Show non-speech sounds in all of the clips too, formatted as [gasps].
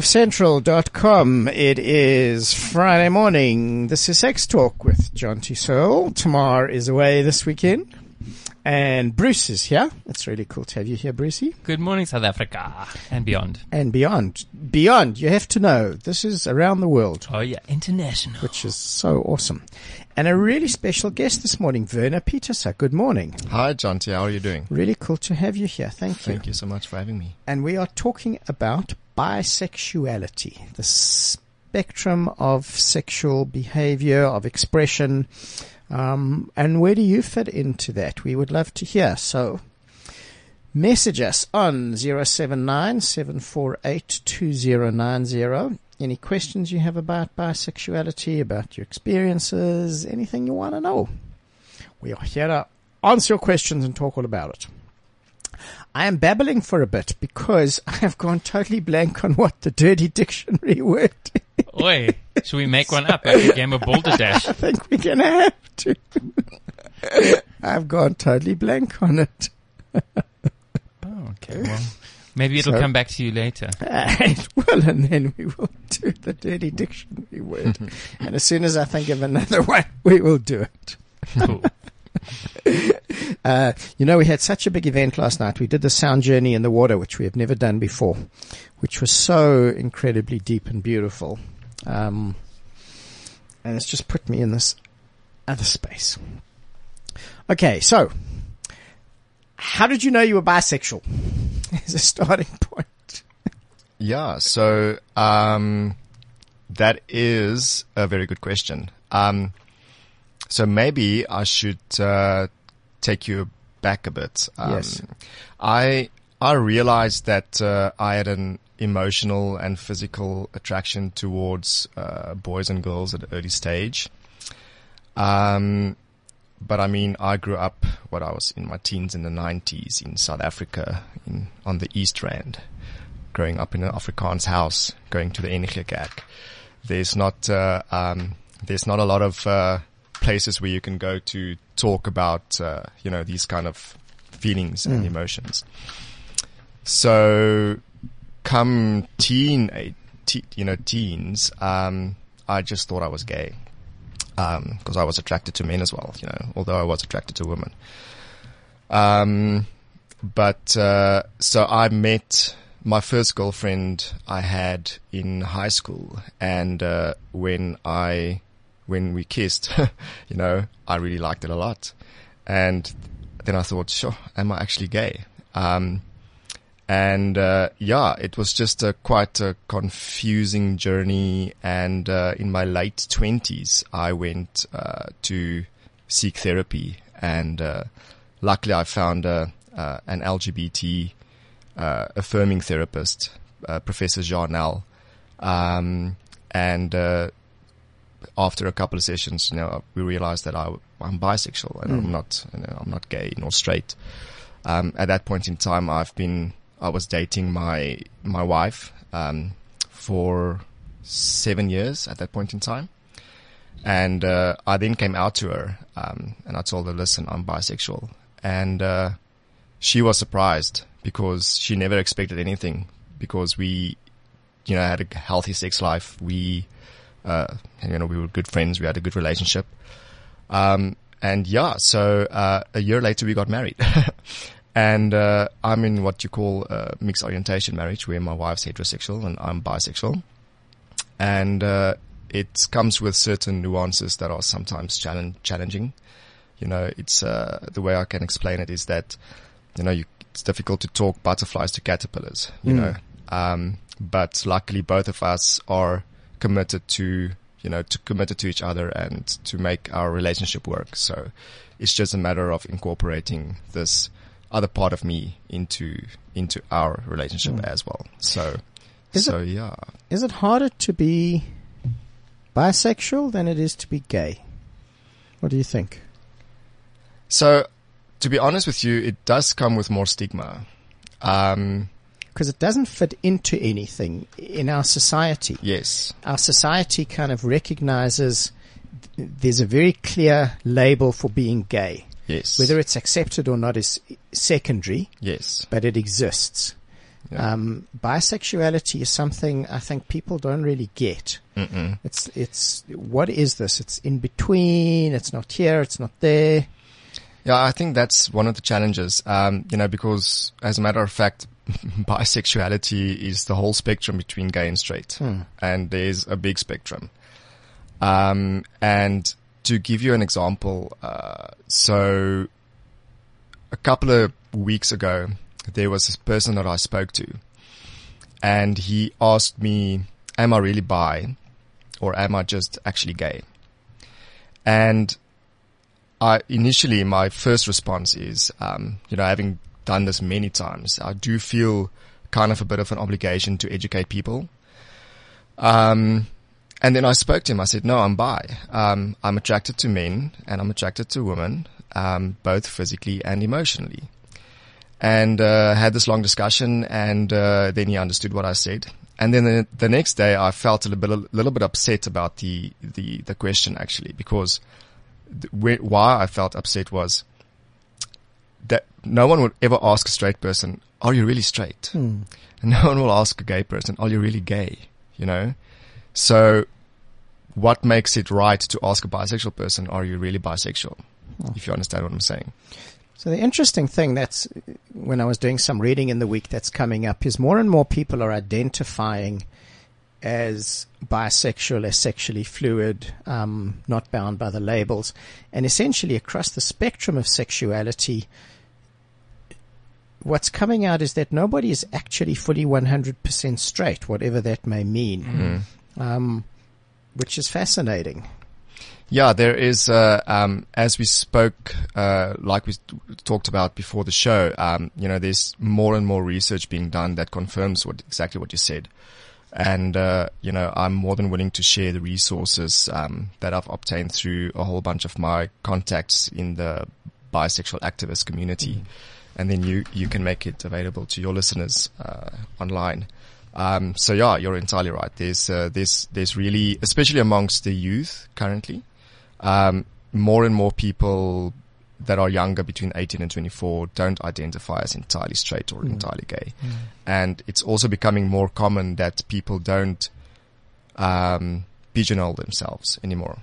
CliffCentral.com. It is Friday morning. This is Sex Talk with John T. Searle. Tamar is away this weekend. And Bruce is here. It's really cool to have you here, Brucey. Good morning, South Africa and beyond. And beyond. Beyond, you have to know, this is around the world, Oh yeah, international. which is so awesome. And a really special guest this morning, Werner Pieterse. Good morning. Hi, John T. How are you doing? Really cool to have you here. Thank you. Thank you so much for having me. and we are talking about bisexuality, the spectrum of sexual behavior, of expression. Um, and where do you fit into that? We would love to hear. So message us on 079 748 2090. Any questions you have about bisexuality, about your experiences, anything you want to know? We are here to answer your questions and talk all about it. I am babbling for a bit because [laughs] I have gone totally blank on what the dirty dictionary [laughs] word is. Oi, should we make one up like a game of Balderdash? [laughs] I think we're gonna have to. I've gone totally blank on it. Oh, okay. Well, maybe it'll So- come back to you later. Well, and then we will do the dirty dictionary word. and as soon as I think of another one, we will do it. Cool. [laughs] Uh, you know, we had such a big event last night. We did the sound journey in the water, which we have never done before, which was so incredibly deep and beautiful. Um, and it's just put me in this other space. Okay, so how did you know you were bisexual? [laughs] As a starting point. Yeah, so um, that is a very good question. Um, so maybe I should uh, take you back a bit. Um, Yes. I I realized that uh, I had an emotional and physical attraction towards uh, boys and girls at an early stage. Um, but I mean, I grew up what I was in my teens in the 90s in South Africa, in on the East Rand, growing up in an Afrikaans house, going to the Kerk. There's not uh, um, there's not a lot of uh, places where you can go to talk about uh, you know these kind of feelings and emotions. So, come teen, te- you know, teens, um, I just thought I was gay because I was attracted to men as well, you know, although I was attracted to women. Um, but uh, so I met my first girlfriend I had in high school, and uh, when I when we kissed, [laughs] you know, I really liked it a lot, and then I thought, sure, am I actually gay? Um, and uh, yeah, it was just a quite a confusing journey. And uh, in my late twenties, I went uh, to seek therapy, and uh, luckily, I found uh, uh, an LGBT affirming therapist, Professor Jarnell, um, and after a couple of sessions, you know, we realized that I, I'm bisexual and I'm not, you know, I'm not gay nor straight. Um, at that point in time, I've been, I was dating my, my wife, um, for seven years at that point in time. And, uh, I then came out to her, um, and I told her, listen, I'm bisexual. And, uh, she was surprised because she never expected anything because we, you know, had a healthy sex life. We, uh, you know, we were good friends. We had a good relationship. Um, and yeah, so, uh, a year later we got married. [laughs] and, uh, I'm in what you call a mixed orientation marriage where my wife's heterosexual and I'm bisexual. And, uh, it comes with certain nuances that are sometimes challenge, challenging. You know, it's, uh, the way I can explain it is that you know, you, it's difficult to talk butterflies to caterpillars, you Mm. know. Um, but luckily both of us are committed to, you know, to committed to each other and to make our relationship work. So it's just a matter of incorporating this other part of me into, into our relationship as well. So, Mm. Is so yeah. Is it harder to be bisexual than it is to be gay? What do you think? So to be honest with you, it does come with more stigma. Um, Because it doesn't fit into anything in our society. yes. Our society kind of recognizes th- there's a very clear label for being gay. Yes. Whether it's accepted or not is secondary, yes. but it exists. Yeah. Um, bisexuality is something I think people don't really get. Mm-mm. It's it's what is this? It's in between. It's not here. It's not there. Yeah, I think that's one of the challenges. Um, you know, because as a matter of fact, [laughs] bisexuality is the whole spectrum between gay and straight, Hmm. and there's a big spectrum. Um, and to give you an example, uh, so a couple of weeks ago, there was this person that I spoke to, and he asked me, "Am I really bi, or am I just actually gay?" And I initially my first response is, um, you know, having done this many times, I do feel kind of a bit of an obligation to educate people. Um, and then I spoke to him. I said, "No, I'm bi. Um, I'm attracted to men and I'm attracted to women, um, both physically and emotionally." And uh, had this long discussion, and uh, then he understood what I said. And then the, the next day, I felt a little bit, a little bit upset about the the, the question actually, because th- where, why I felt upset was that no one would ever ask a straight person, "Are you really straight?" Hmm. And [laughs] no one will ask a gay person, "Are you really gay?" You know. So, what makes it right to ask a bisexual person, "Are you really bisexual?" Hmm. If you understand what I'm saying. So the interesting thing that's when I was doing some reading in the week that's coming up is more and more people are identifying as bisexual, as sexually fluid, um, not bound by the labels, and essentially across the spectrum of sexuality. What's coming out is that nobody is actually fully 100% straight, whatever that may mean, um, which is fascinating. Yeah, there is, uh, um, as we spoke, uh, like we talked about before the show, um, you know, there's more and more research being done that confirms what exactly what you said. And, uh, you know, I'm more than willing to share the resources, um, that I've obtained through a whole bunch of my contacts in the bisexual activist community. And then you, you can make it available to your listeners, uh, online. Um, so yeah, you're entirely right. There's, uh, there's, there's really, especially amongst the youth currently, um, more and more people that are younger between 18 and 24 don't identify as entirely straight or entirely gay. And it's also becoming more common that people don't, um, pigeonhole themselves anymore.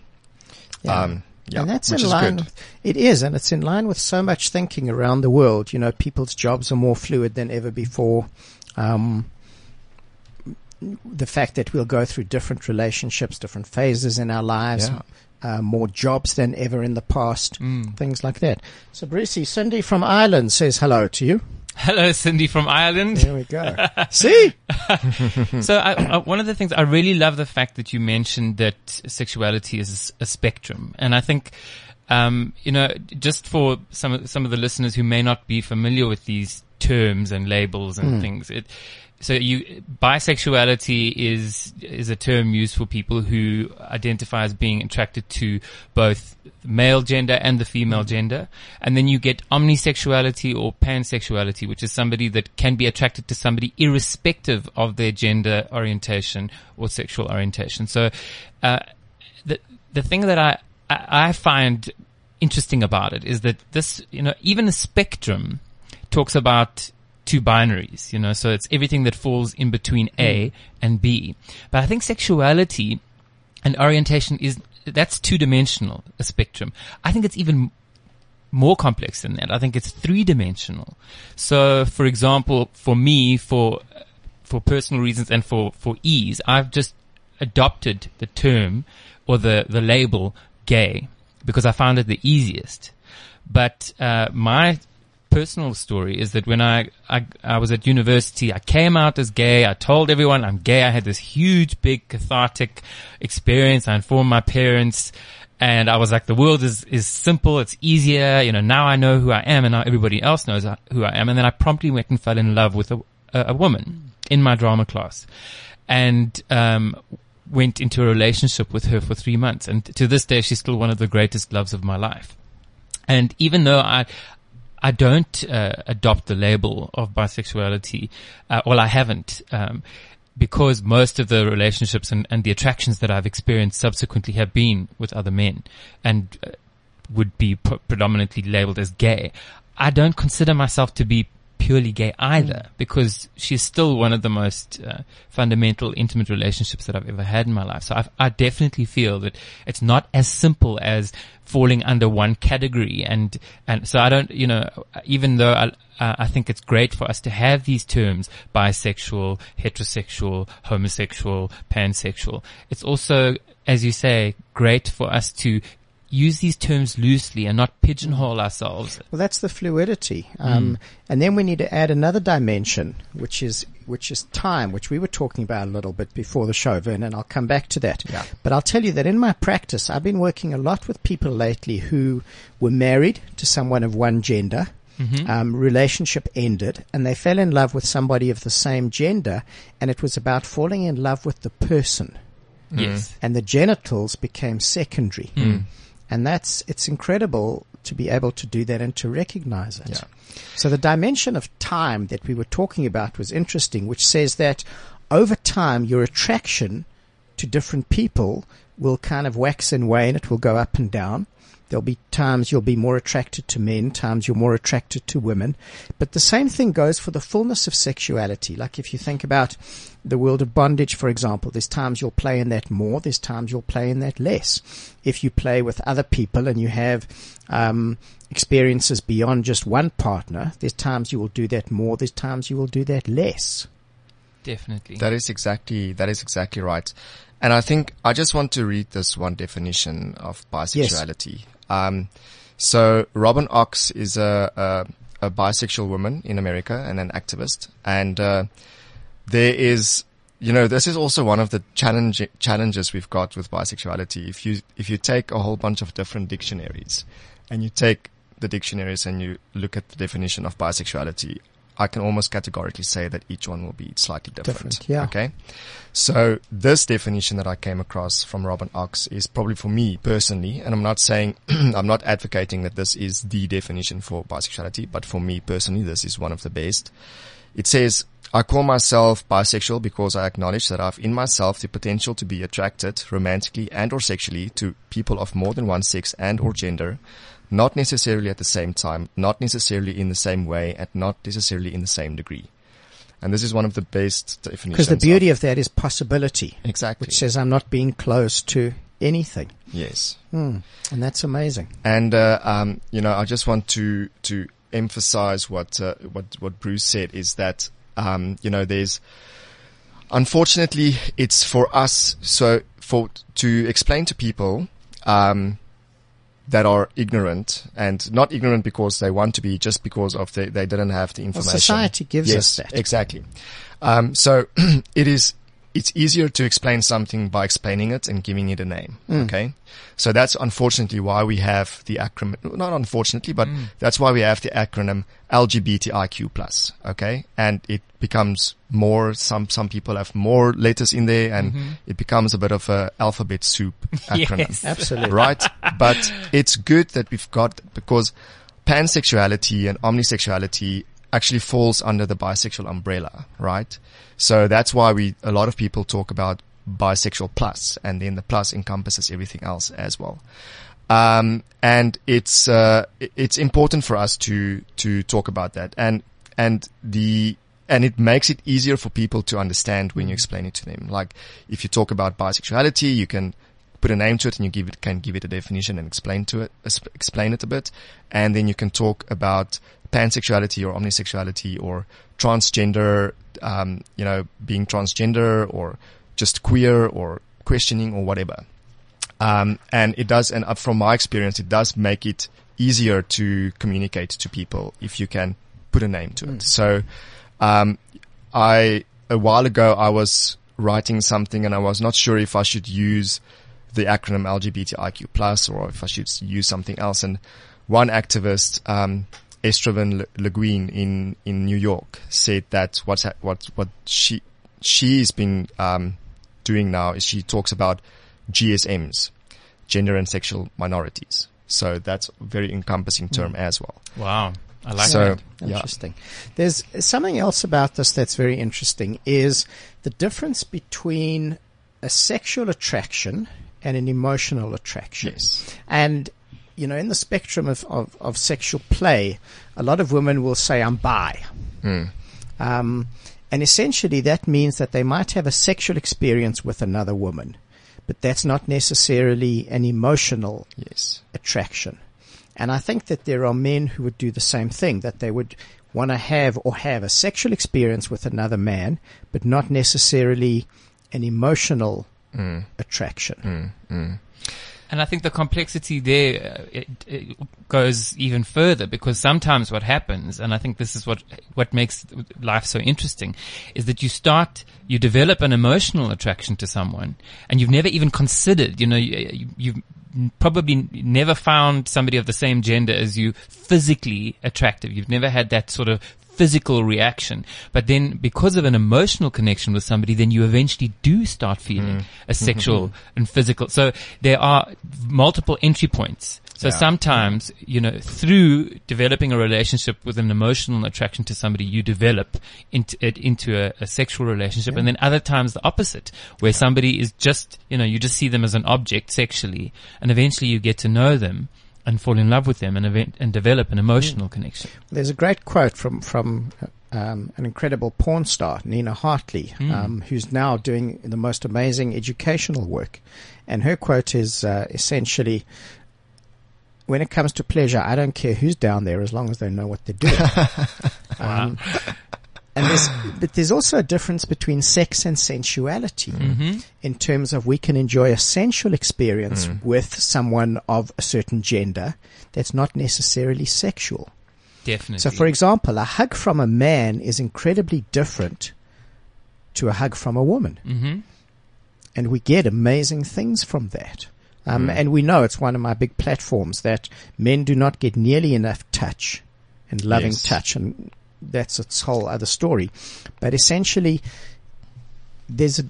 Yeah. Um, yeah, and that's in line. With, it is, and it's in line with so much thinking around the world. You know, people's jobs are more fluid than ever before. Um, the fact that we'll go through different relationships, different phases in our lives, Yeah. Uh, more jobs than ever in the past, Mm. things like that. So, Brucey, Cindy from Ireland says hello to you. Hello, Cindy from Ireland. There we go. [laughs] See, [laughs] so I, I, one of the things I really love the fact that you mentioned that sexuality is a spectrum, and I think, um, you know, just for some of, some of the listeners who may not be familiar with these terms and labels and things, it. So you, bisexuality is, is a term used for people who identify as being attracted to both male gender and the female gender. And then you get omnisexuality or pansexuality, which is somebody that can be attracted to somebody irrespective of their gender orientation or sexual orientation. So, uh, the, the thing that I, I I find interesting about it is that this, you know, even a spectrum talks about two binaries, you know, so it's everything that falls in between A and B. But I think sexuality and orientation is, that's two dimensional, a spectrum. I think it's even more complex than that. I think it's three dimensional. So, for example, for me, for, for personal reasons and for, for ease, I've just adopted the term or the, the label gay because I found it the easiest. But, uh, my personal story is that when I, I, I was at university, I came out as gay. I told everyone I'm gay. I had this huge, big cathartic experience. I informed my parents and I was like, the world is, is simple. It's easier. You know, now I know who I am and now everybody else knows who I am. And then I promptly went and fell in love with a, a, woman in my drama class and, um, went into a relationship with her for three months. And to this day, she's still one of the greatest loves of my life. And even though I, I don't uh, adopt the label of bisexuality, uh, well, I haven't, um, because most of the relationships and, and, the attractions that I've experienced subsequently have been with other men and uh, would be predominantly labeled as gay. I don't consider myself to be purely gay either mm. because she's still one of the most uh, fundamental intimate relationships that I've ever had in my life. So I've, i definitely feel that it's not as simple as falling under one category. And, and so I don't, you know, even though I, uh, I think it's great for us to have these terms bisexual, heterosexual, homosexual, pansexual. It's also, as you say, great for us to use these terms loosely and not pigeonhole ourselves. Well, that's the fluidity. Um, mm. And then we need to add another dimension, which is which is time, which we were talking about a little bit before the show, Vernon. I'll come back to that. Yeah. But I'll tell you that in my practice, I've been working a lot with people lately who were married to someone of one gender. Mm-hmm. Um, relationship ended and they fell in love with somebody of the same gender and it was about falling in love with the person. Yes. And the genitals became secondary. Mm. And that's, it's incredible to be able to do that and to recognize it. Yeah. So the dimension of time that we were talking about was interesting, which says that over time, your attraction to different people will kind of wax and wane. It will go up and down. There'll be times you'll be more attracted to men, times you're more attracted to women. But the same thing goes for the fullness of sexuality. Like if you think about the world of bondage, for example, there's times you'll play in that more, there's times you'll play in that less. If you play with other people and you have um, experiences beyond just one partner, there's times you will do that more, there's times you will do that less. Definitely. That is exactly that is exactly right. And I think I just want to read this one definition of bisexuality. Yes. Um, so Robyn Ochs is a, a, a, bisexual woman in America and an activist. And, uh, there is, you know, this is also one of the challenge, challenges we've got with bisexuality. If you, if you take a whole bunch of different dictionaries and you take the dictionaries and you look at the definition of bisexuality, I can almost categorically say that each one will be slightly different. different yeah. Okay. So this definition that I came across from Robyn Ochs is probably for me personally, and I'm not saying, [clears throat] I'm not advocating that this is the definition for bisexuality, but for me personally, this is one of the best. It says, I call myself bisexual because I acknowledge that I've in myself the potential to be attracted romantically and or sexually to people of more than one sex and or gender not necessarily at the same time, not necessarily in the same way, and not necessarily in the same degree. And this is one of the best definitions. Because the beauty of, of, that is possibility. Exactly. Which says I'm not being close to anything. Yes. Mm, and that's amazing. And, uh, um, you know, I just want to, to emphasize what, uh, what, what Bruce said is that, um, you know, there's, unfortunately, it's for us, so for, to explain to people, um, that are ignorant and not ignorant because they want to be, just because of they, they didn't have the information. Well, society gives yes, us that. Exactly. Um, so [clears throat] it is, it's easier to explain something by explaining it and giving it a name. Mm. Okay. So that's unfortunately why we have the acronym, not unfortunately, but mm. that's why we have the acronym LGBTIQ plus. Okay. And it becomes more, some, some people have more letters in there and mm-hmm. it becomes a bit of a alphabet soup [laughs] acronym. yes, absolutely. Right. but it's good that we've got, because pansexuality and omnisexuality actually falls under the bisexual umbrella, right? So that's why we, a lot of people talk about bisexual plus and then the plus encompasses everything else as well. Um, and it's, uh, it's important for us to, to talk about that and, and the, and it makes it easier for people to understand when you explain it to them. Like if you talk about bisexuality, you can put a name to it and you give it, can give it a definition and explain to it, explain it a bit. And then you can talk about pansexuality or omnisexuality or transgender, um, you know, being transgender or just queer or questioning or whatever. Um, and it does, and from my experience, it does make it easier to communicate to people if you can put a name to it. So, um, I, a while ago, I was writing something and I was not sure if I should use the acronym LGBTIQ plus or if I should use something else. And one activist, um, Estraven Le Le Guin in, in New York said that what's, ha- what, what she, she's been, um, doing now is she talks about GSMs, gender and sexual minorities. So that's a very encompassing term as well. Wow. I like So- that. Yeah. Interesting. There's something else about this that's very interesting is the difference between a sexual attraction and an emotional attraction. Yes. And, you know, in the spectrum of, of, of sexual play, a lot of women will say, I'm bi. Hmm. Um, and essentially that means that they might have a sexual experience with another woman, but that's not necessarily an emotional Yes. attraction. And I think that there are men who would do the same thing, that they would want to have or have a sexual experience with another man, but not necessarily an emotional hmm. attraction. Hmm. And I think the complexity there uh, it, it goes even further because sometimes what happens, and I think this is what what makes life so interesting, is that you start you develop an emotional attraction to someone, and you've never even considered. You know, you, you've probably never found somebody of the same gender as you physically attractive. You've never had that sort of physical reaction. But then because of an emotional connection with somebody, then you eventually do start feeling mm-hmm. a sexual mm-hmm. and physical. So there are multiple entry points. So Yeah. sometimes, you know, through developing a relationship with an emotional attraction to somebody, you develop into it into a, a sexual relationship. And then other times the opposite, where somebody is just, you know, you just see them as an object sexually and eventually you get to know them and fall in love with them and event, and develop an emotional connection. There's a great quote from from um, an incredible porn star, Nina Hartley, um, who's now doing the most amazing educational work. And her quote is uh, essentially, "When it comes to pleasure, I don't care who's down there as long as they know what they're doing." [laughs] um, and there's, [sighs] but there's also a difference between sex and sensuality in terms of we can enjoy a sensual experience with someone of a certain gender that's not necessarily sexual. Definitely. So, for example, a hug from a man is incredibly different to a hug from a woman. hmm And we get amazing things from that. Um, And we know it's one of my big platforms that men do not get nearly enough touch and loving Yes. touch. And that's its whole other story. But essentially, there's a,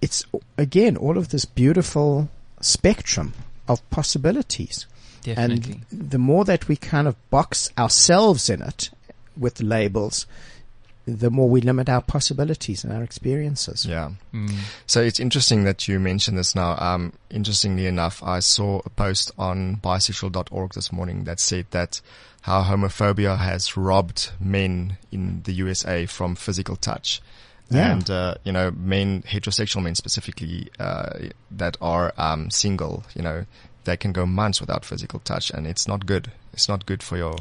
it's again, all of this beautiful spectrum of possibilities. Definitely. And the more that we kind of box ourselves in it with labels, the more we limit our possibilities and our experiences. Yeah. Mm. So it's interesting that you mentioned this now. Um, interestingly enough, I saw a post on bisexual.org this morning that said that how homophobia has robbed men in the USA from physical touch. Yeah. And, uh, you know, men, heterosexual men specifically, uh, that are, um, single, you know, they can go months without physical touch and it's not good. It's not good for your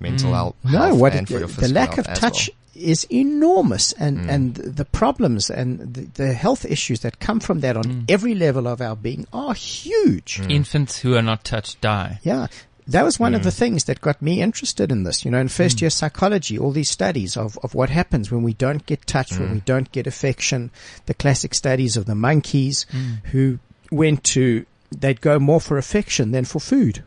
mental health No, what and it, for your the lack of health as touch well. Mm. is enormous, and and the problems and the, the health issues that come from that on Mm. every level of our being are huge. Infants who are not touched die. Yeah. That was one of Mm. the things that got me interested in this. You know, in first year psychology, all these studies of, of what happens when we don't get touch, Mm. when we don't get affection, the classic studies of the monkeys who went to, they'd go more for affection than for food.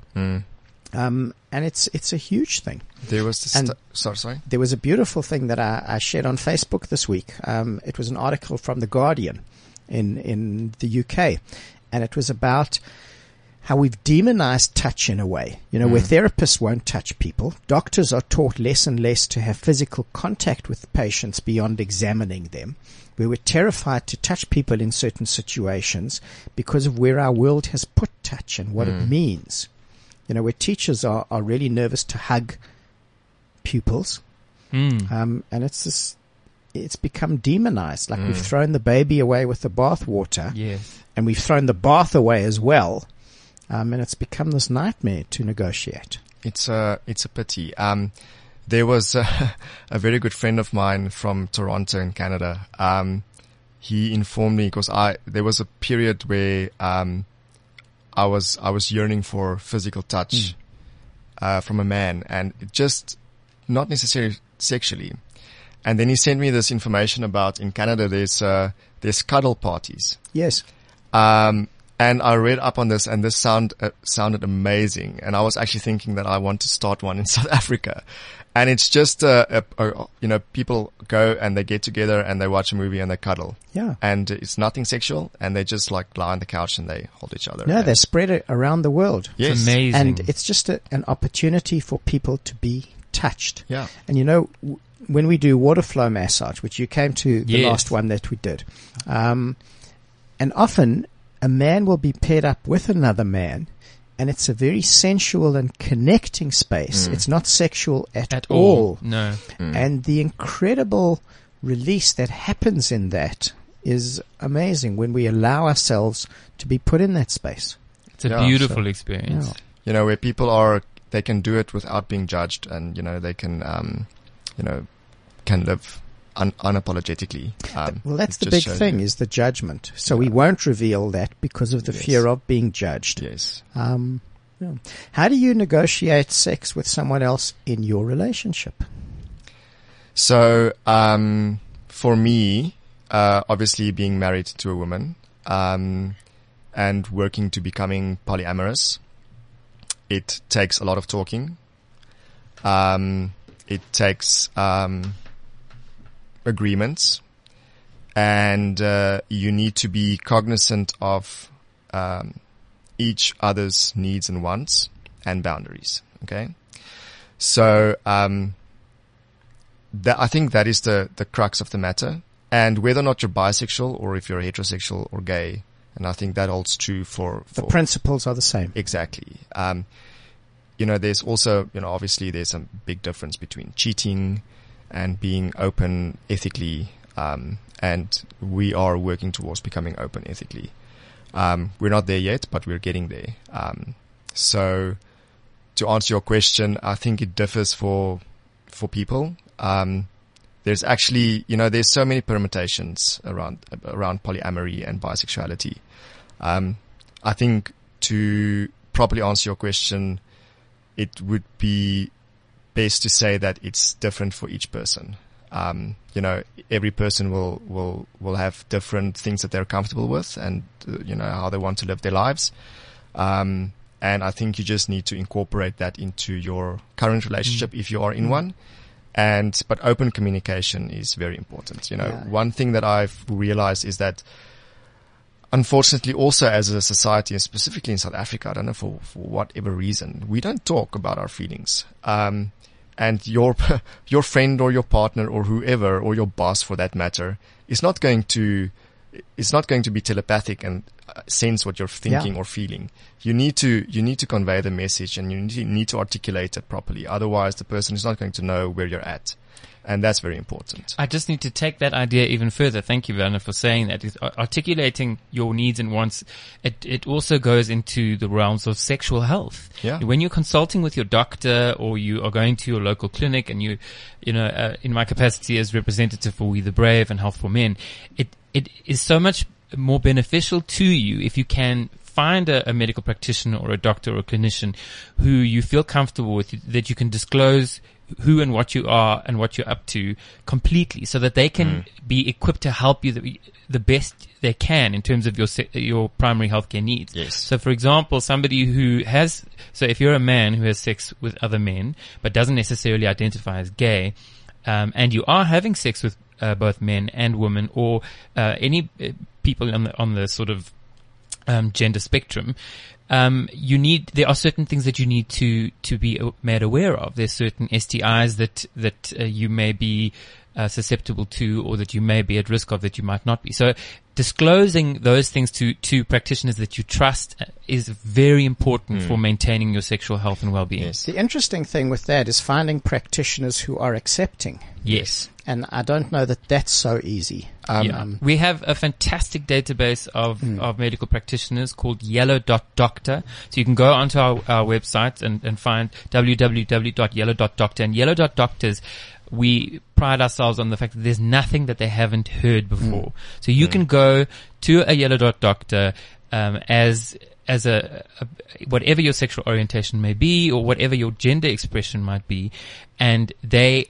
Mm. Um, and it's, it's a huge thing. There was this, sorry, sorry. There was a beautiful thing that I, I shared on Facebook this week. Um, it was an article from The Guardian in, in the UK. And it was about how we've demonized touch in a way. You know, where therapists won't touch people, doctors are taught less and less to have physical contact with patients beyond examining them. We're terrified to touch people in certain situations because of where our world has put touch and what it means. You know, where teachers are, are really nervous to hug pupils. Mm. Um, and it's this, it's become demonized. Like Mm. we've thrown the baby away with the bathwater Yes. and we've thrown the bath away as well. Um, and it's become this nightmare to negotiate. It's a it's a pity. Um, there was a, [laughs] a very good friend of mine from Toronto in Canada. Um, he informed me because I there was a period where um, I was I was yearning for physical touch uh, from a man, and just not necessarily sexually. And then he sent me this information about in Canada there's uh, there's cuddle parties. Yes. Um, and I read up on this, and this sound uh, sounded amazing. And I was actually thinking that I want to start one in [laughs] South Africa. And it's just uh, a, a, you know people go and they get together and they watch a movie and they cuddle. Yeah. And it's nothing sexual, and they just like lie on the couch and they hold each other. No, And- they're spread it around the world. yes, It's amazing. And it's just a, an opportunity for people to be touched. yeah, And you know, w- when we do water flow massage, which you came to the Yes. last one that we did, um, and often a man will be paired up with another man, and it's a very sensual and connecting space. It's not sexual at, At all. all. No. And the incredible release that happens in that is amazing when we allow ourselves to be put in that space. It's a Yeah, beautiful experience. Yeah. you know where people are they can do it without being judged, and you know they can um, you know can live un- unapologetically. Um, Well, that's the big thing you- is the judgment. So we won't reveal that because of the Yes. fear of being judged. Yes. Um, yeah. How do you negotiate sex with someone else in your relationship? So, um, for me, uh, obviously being married to a woman, um, and working to becoming polyamorous, it takes a lot of talking. Um, it takes, um, agreements and, uh, you need to be cognizant of, um, each other's needs and wants and boundaries. Okay. So, um, that I think that is the the crux of the matter. And whether or not you're bisexual or if you're heterosexual or gay, and I think that holds true for, The principles are the same. exactly. Um, you know, there's also you know obviously there's a big difference between cheating and being open ethically. Um, and we are working towards becoming open ethically. Um, we're not there yet, but we're getting there. Um, so to answer your question, I think it differs for for people. Um, there's actually, you know, there's so many permutations around around polyamory and bisexuality. Um, I think to properly answer your question, it would be best to say that it's different for each person. Um, you know, every person will will will have different things that they're comfortable with, and uh, you know how they want to live their lives. Um, and I think you just need to incorporate that into your current relationship if you are in one. And but open communication is very important. You know, Yeah. one thing that I've realized is that unfortunately also as a society and specifically in South Africa, I don't know for, for whatever reason, we don't talk about our feelings. Um, and your, [laughs] your friend or your partner or whoever or your boss for that matter is not going to, it's not going to be telepathic and uh, sense what you're thinking Yeah. or feeling. You need to, you need to convey the message and you need to, need to articulate it properly. Otherwise the person is not going to know where you're at. And that's very important. I just need to take that idea even further. Thank you, Werner, for saying that. It's Articulating your needs and wants, it, it also goes into the realms of sexual health. Yeah. When you're consulting with your doctor or you are going to your local clinic and you, you know, uh, in my capacity as representative for We the Brave and Health for Men, it, it is so much more beneficial to you if you can find a, a medical practitioner or a doctor or a clinician who you feel comfortable with, that you can disclose who and what you are and what you're up to completely so that they can be equipped to help you the, the best they can in terms of your your primary healthcare needs. Yes. So for example, somebody who has so if you're a man who has sex with other men but doesn't necessarily identify as gay um, and you are having sex with uh, both men and women or uh, any uh, people on the on the sort of um, gender spectrum, um, you need there are certain things that you need to to be made aware of. There's certain STIs that that uh, you may be uh, susceptible to, or that you may be at risk of that you might not be. So, disclosing those things to to practitioners that you trust uh, is very important for maintaining your sexual health and well-being. Yes. The interesting thing with that is finding practitioners who are accepting. Yes. And I don't know that that's so easy. Yeah. we have a fantastic database of, of medical practitioners called Yellow Dot Doctor. So you can go onto our, our website and, and find www.yellow.doctor and Yellow Dot Doctors. We pride ourselves on the fact that there's nothing that they haven't heard before. So you can go to a Yellow Dot Doctor um, as as a, a whatever your sexual orientation may be or whatever your gender expression might be, and they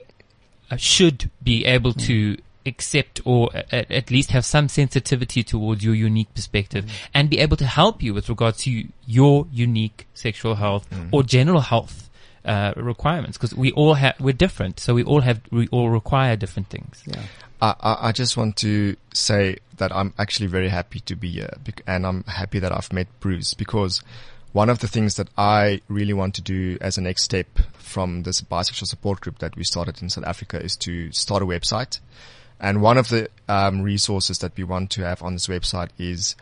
uh, should be able to accept or at, at least have some sensitivity towards your unique perspective and be able to help you with regards to your unique sexual health or general health uh, requirements because we all have we're different so we all have we all require different things Yeah. I, I I just want to say that I'm actually very happy to be here and I'm happy that I've met Bruce because one of the things that I really want to do as a next step from this bisexual support group that we started in South Africa is to start a website. And one of the um, resources that we want to have on this website is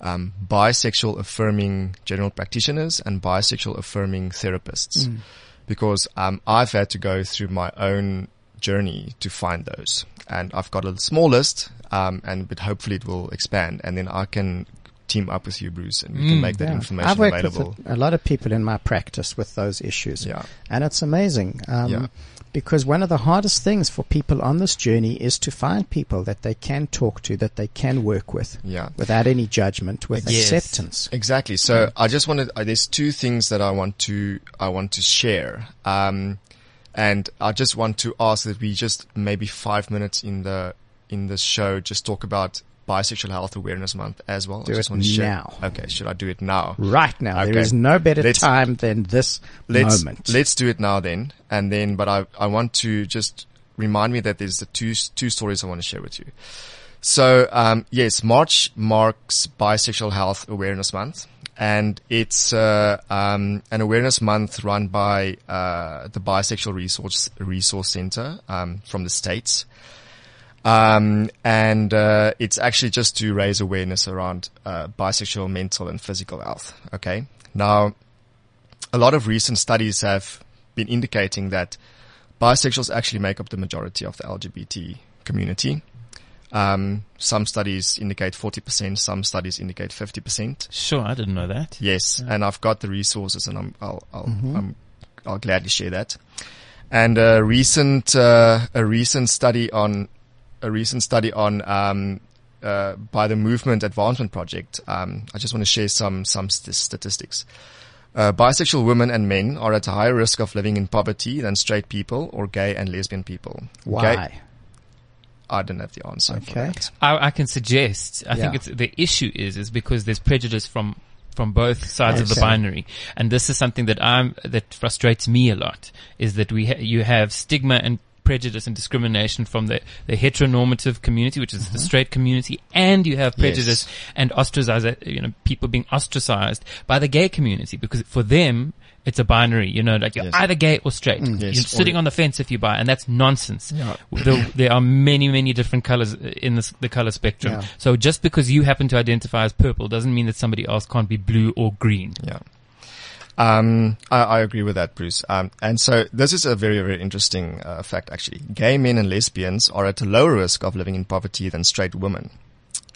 um, bisexual affirming general practitioners and bisexual affirming therapists. Because um, I've had to go through my own journey to find those. And I've got a small list, um, and but hopefully it will expand, and then I can team up with you, Bruce, and we can make that Yeah. information I've worked available. with a, a lot of people in my practice with those issues. Yeah. And it's amazing. Um, Yeah. Because one of the hardest things for people on this journey is to find people that they can talk to, that they can work with, Yeah. without any judgment, with Yes. acceptance. Exactly. So I just wanted. Uh, there's two things that I want to I want to share. Um, and I just want to ask that we just maybe five minutes in the in the show just talk about Bisexual Health Awareness Month as well. Do I just it want to share. now. Okay. Should I do it now? Right now, Okay. there is no better Let's- time than this Let's moment. let's do it now then. And then, but I I want to just remind me that there's the two two stories I want to share with you. So um, yes, March marks Bisexual Health Awareness Month, and it's uh, um, an awareness month run by uh, the Bisexual Resource Resource Center um, from the states. Um, and uh, it's actually just to raise awareness around uh, bisexual mental and physical health. Okay, now a lot of recent studies have been indicating that bisexuals actually make up the majority of the LGBT community. Um, some studies indicate 40%, some studies indicate 50%. sure i didn't know that Yes, and I've got the resources, and I'm I'll I'll, I'm, I'll gladly share that. And a recent uh, a recent study on a recent study on um, uh, by the Movement Advancement Project. Um, I just want to share some some st- statistics. Uh, bisexual women and men are at a higher risk of living in poverty than straight people or gay and lesbian people. Why? Gay- I don't have the answer. for Okay. that. I, I can suggest. I think it's the issue is is because there's prejudice from from both sides of the binary, and this is something that I'm that frustrates me a lot. Is that we ha- you have stigma and prejudice and discrimination from the, the heteronormative community, which is the mm-hmm. straight community, and you have prejudice Yes. and ostracize, you know, people being ostracized by the gay community because for them, it's a binary, you know, like you're Yes. either gay or straight. Mm, yes. You're sitting Or- on the fence if you buy, and that's nonsense. Yeah. There, there are many, many different colors uh, in this, the color spectrum. Yeah. So just because you happen to identify as purple doesn't mean that somebody else can't be blue or green. Yeah. Um, I, I agree with that, Bruce. Um, and so this is a very, very interesting uh, fact, actually. Gay men and lesbians are at a lower risk of living in poverty than straight women,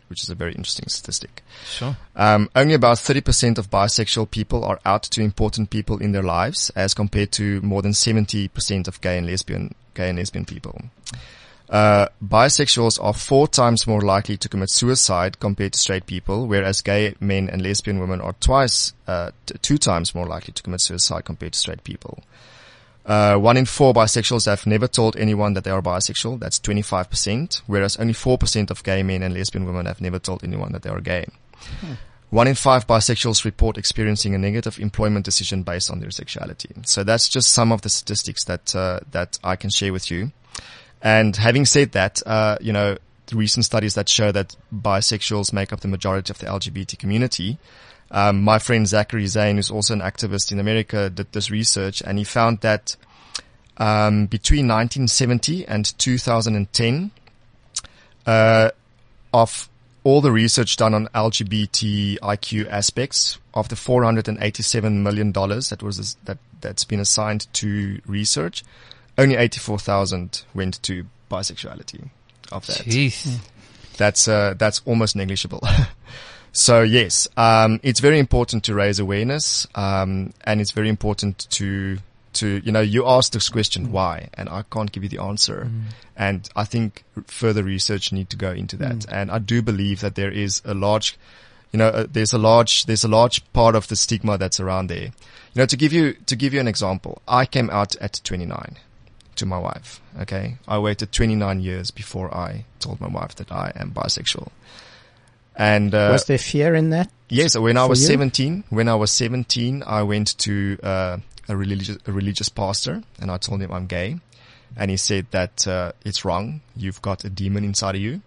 which is a very interesting statistic. Sure. Um, only about 30% of bisexual people are out to important people in their lives, as compared to more than 70% of gay and lesbian, gay and lesbian people. Uh, bisexuals are four times more likely to commit suicide compared to straight people, whereas gay men and lesbian women are twice, uh, t- two times more likely to commit suicide compared to straight people. Uh, one in four bisexuals have never told anyone that they are bisexual. That's 25%, whereas only 4% of gay men and lesbian women have never told anyone that they are gay. One in five bisexuals report experiencing a negative employment decision based on their sexuality. So that's just some of the statistics that uh, that I can share with you. And having said that, uh, you know, the recent studies that show that bisexuals make up the majority of the LGBT community. Um, my friend Zachary Zane, who's also an activist in America, did this research, and he found that um, between 1970 and 2010, uh, of all the research done on LGBT IQ aspects of the 487 million dollars that was that that's been assigned to research, only 84,000 went to bisexuality of that. Jeez. That's uh, that's almost negligible. [laughs] so yes, um, it's very important to raise awareness, um, and it's very important to to you know you asked this question why, and I can't give you the answer, and I think further research need to go into that, and I do believe that there is a large you know, uh, there's a large, there's a large part of the stigma that's around there. You know, to give you, to give you an example, I came out at 29 to my wife. Okay. I waited 29 years before I told my wife that I am bisexual. And, uh, Was there fear in that? Yes, when I was you? 17, when I was 17, I went to uh, a religious a religious pastor and I told him I'm gay, and he said that uh, it's wrong. You've got a demon inside of you,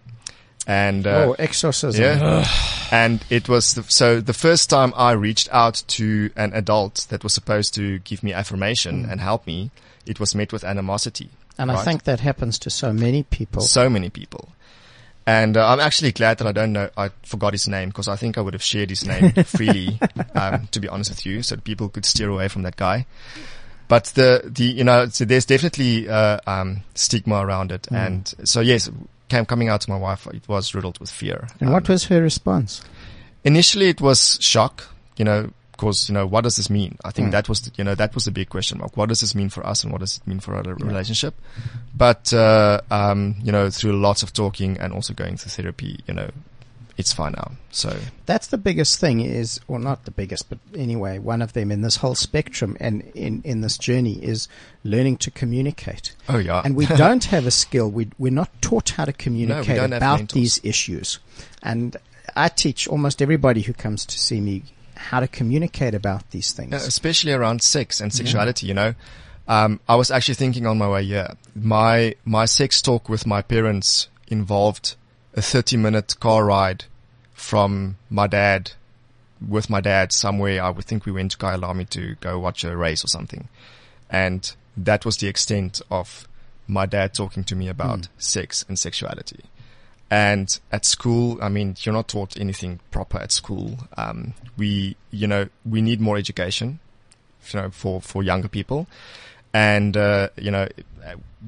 and uh, oh, exorcism. yeah, and it was the, so the first time I reached out to an adult that was supposed to give me affirmation and help me, it was met with animosity. And I think that happens to so many people. so many people. And uh, I'm actually glad that I don't know. I forgot his name because I think I would have shared his name [laughs] freely, um, to be honest with you, so that people could steer away from that guy. But the the you know so there's definitely uh, um, stigma around it, and so yes, came coming out to my wife, it was riddled with fear. and Um, what was her response? initially it was shock, you know, because you know what does this mean? I think Mm. that was the, you know that was the big question mark. What does this mean for us, and what does it mean for our relationship? But uh, um, you know, through lots of talking and also going through therapy, you know, it's fine now. So That's the biggest thing is, or not the biggest, but anyway, one of them in this whole spectrum and in, in this journey is learning to communicate. oh yeah, And we [laughs] don't have a skill. We, we're not taught how to communicate don't about these issues. And I teach almost everybody who comes to see me how to communicate about these things. Yeah, especially around sex and sexuality. You know, um, I was actually thinking on my way here. My my sex talk with my parents involved a thirty minute car ride from my dad with my dad somewhere. I would think we went to Kyalami to go watch a race or something, and that was the extent of my dad talking to me about sex and sexuality. And at school, I mean, you're not taught anything proper at school. Um, we, you know, we need more education, you know, for, for younger people. And, uh, you know,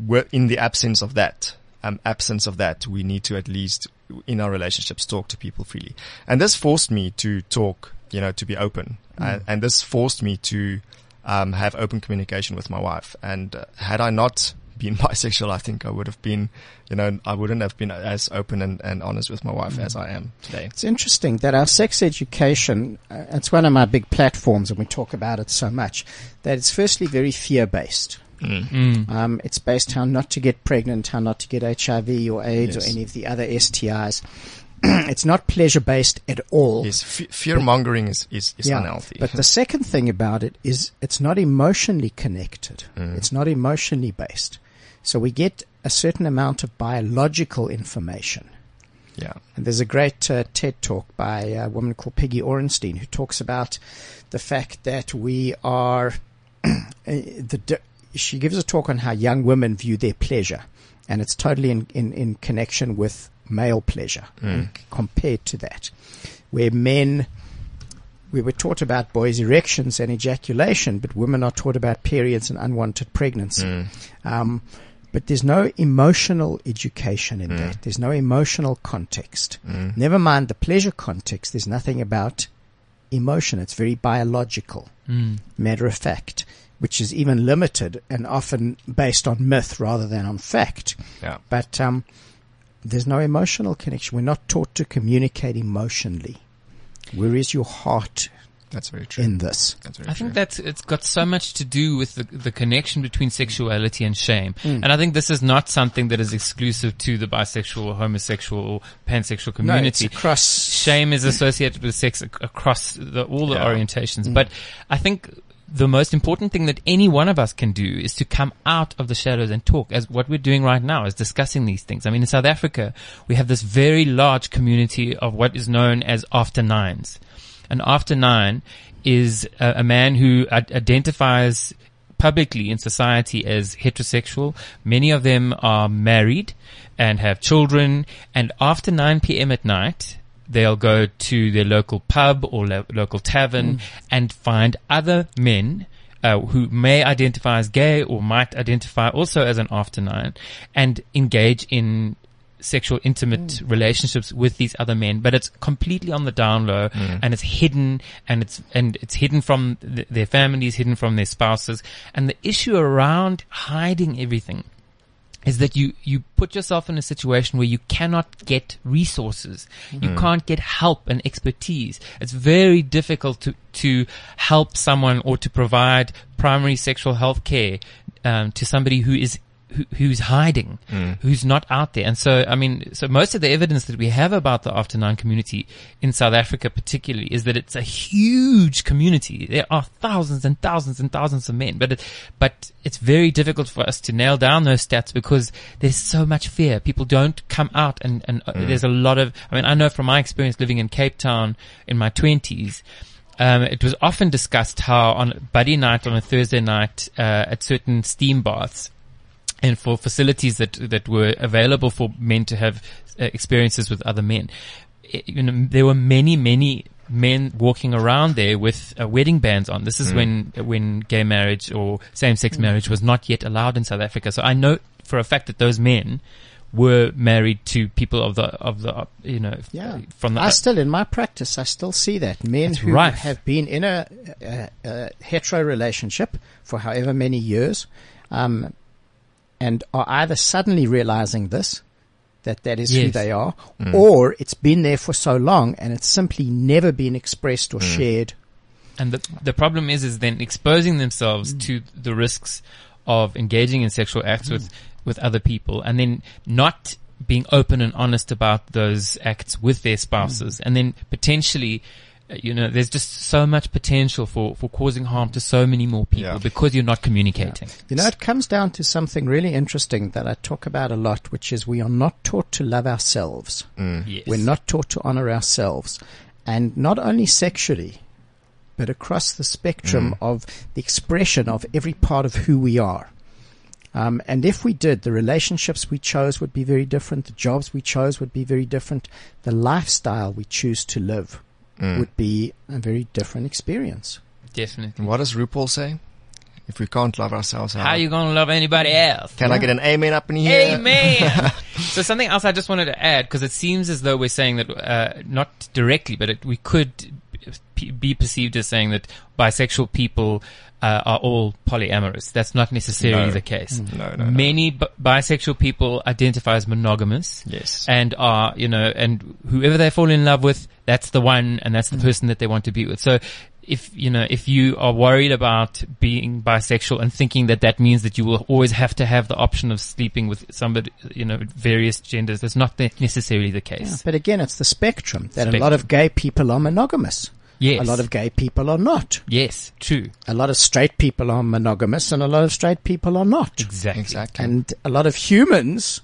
we're in the absence of that, um, absence of that, we need to at least in our relationships talk to people freely. And this forced me to talk, you know, to be open. And, and this forced me to, um, have open communication with my wife. And uh, had I not been [laughs] bisexual, I think I would have been, you know, I wouldn't have been as open and, and honest with my wife as I am today. It's interesting that our sex education, uh, it's one of my big platforms and we talk about it so much, that it's firstly very fear based. Um, it's based how not to get pregnant, how not to get HIV or AIDS Yes. or any of the other STIs. [clears throat] it's not pleasure based at all. Yes, fe- fear mongering is, is, is unhealthy. But the second thing about it is it's not emotionally connected. It's not emotionally based. So we get a certain amount of biological information. yeah. And there's a great uh, TED talk by a woman called Peggy Orenstein who talks about the fact that we are [clears throat] uh, the. Di- She gives a talk on how young women view their pleasure, and it's totally in, in, in connection with male pleasure mm. c- compared to that, where men. We were taught about boys' erections and ejaculation, but women are taught about periods and unwanted pregnancy. Mm. Um, but there's no emotional education in mm. that. There's no emotional context. Never mind the pleasure context. There's nothing about emotion. It's very biological, matter of fact, which is even limited and often based on myth rather than on fact. Yeah. But um, there's no emotional connection. We're not taught to communicate emotionally. Where is your heart That's very true. in this? That's very I true. think that's it's got so much to do with the, the connection between sexuality and shame, Hmm. and I think this is not something that is exclusive to the bisexual, or homosexual, or pansexual community. No, it's across. shame is associated with sex ac- across the, all the Yeah. orientations. Mm. But I think the most important thing that any one of us can do is to come out of the shadows and talk as what we're doing right now is discussing these things. I mean, in South Africa, we have this very large community of what is known as after nines. An after nine is a, a man who identifies publicly in society as heterosexual. Many of them are married and have children. And after 9 p.m. at night, they'll go to their local pub or lo- local tavern mm. and find other men uh, who may identify as gay or might identify also as an after nine and engage in sexual intimate mm. relationships with these other men, but it's completely on the down low mm. and it's hidden and it's, and it's hidden from th- their families, hidden from their spouses. And the issue around hiding everything is that you, you put yourself in a situation where you cannot get resources. You can't get help and expertise. It's very difficult to, to help someone or to provide primary sexual health care, um, to somebody who is who, who's hiding, who's not out there. And so, I mean, so most of the evidence that we have about the after nine community in South Africa particularly is that it's a huge community. There are thousands and thousands and thousands of men, but it, but it's very difficult for us to nail down those stats because there's so much fear. People don't come out and, and uh, there's a lot of, I mean, I know from my experience living in Cape Town in my twenties, um, it was often discussed how on buddy night on a Thursday night uh, at certain steam baths, and for facilities that that were available for men to have uh, experiences with other men. It- you know, there were many, many men walking around there with uh, wedding bands on. This is when when gay marriage or same sex marriage was not yet allowed in South Africa. So I know for a fact that those men were married to people of the of the uh, you know Yeah. from the I still, in my practice, I still see that men That's who rife. have been in a, a, a hetero relationship for however many years, um, and are either suddenly realizing this, that that is who they are, mm. or it's been there for so long and it's simply never been expressed or mm. shared. And the the problem is is then exposing themselves mm. to the risks of engaging in sexual acts with with other people, and then not being open and honest about those acts with their spouses, and then potentially. You know, there's just so much potential for, for causing harm to so many more people Yeah. because you're not communicating. You know, it comes down to something really interesting that I talk about a lot, which is we are not taught to love ourselves. Yes. We're not taught to honor ourselves. And not only sexually, but across the spectrum of the expression of every part of who we are. Um, and if we did, the relationships we chose would be very different. The jobs we chose would be very different. The lifestyle we choose to live would be a very different experience. Definitely. And what does RuPaul say? If we can't love ourselves, how, How you gonna love anybody else? can I get an amen up in here? Amen. [laughs] so something else I just wanted to add because it seems as though we're saying that uh, not directly, but it, we could be perceived as saying that bisexual people uh, are all polyamorous. That's not necessarily No. the case. No, no, no. Many b- bisexual people identify as monogamous. Yes. And are, you know, and whoever they fall in love with, that's the one and that's the Mm. person that they want to be with. So if, you know, if you are worried about being bisexual and thinking that that means that you will always have to have the option of sleeping with somebody, you know, various genders, that's not necessarily the Yeah, case. but again, it's the spectrum that a lot of gay people are monogamous. Yes. A lot of gay people are not. Yes, true. A lot of straight people are monogamous and a lot of straight people are not. Exactly. Exactly. And a lot of humans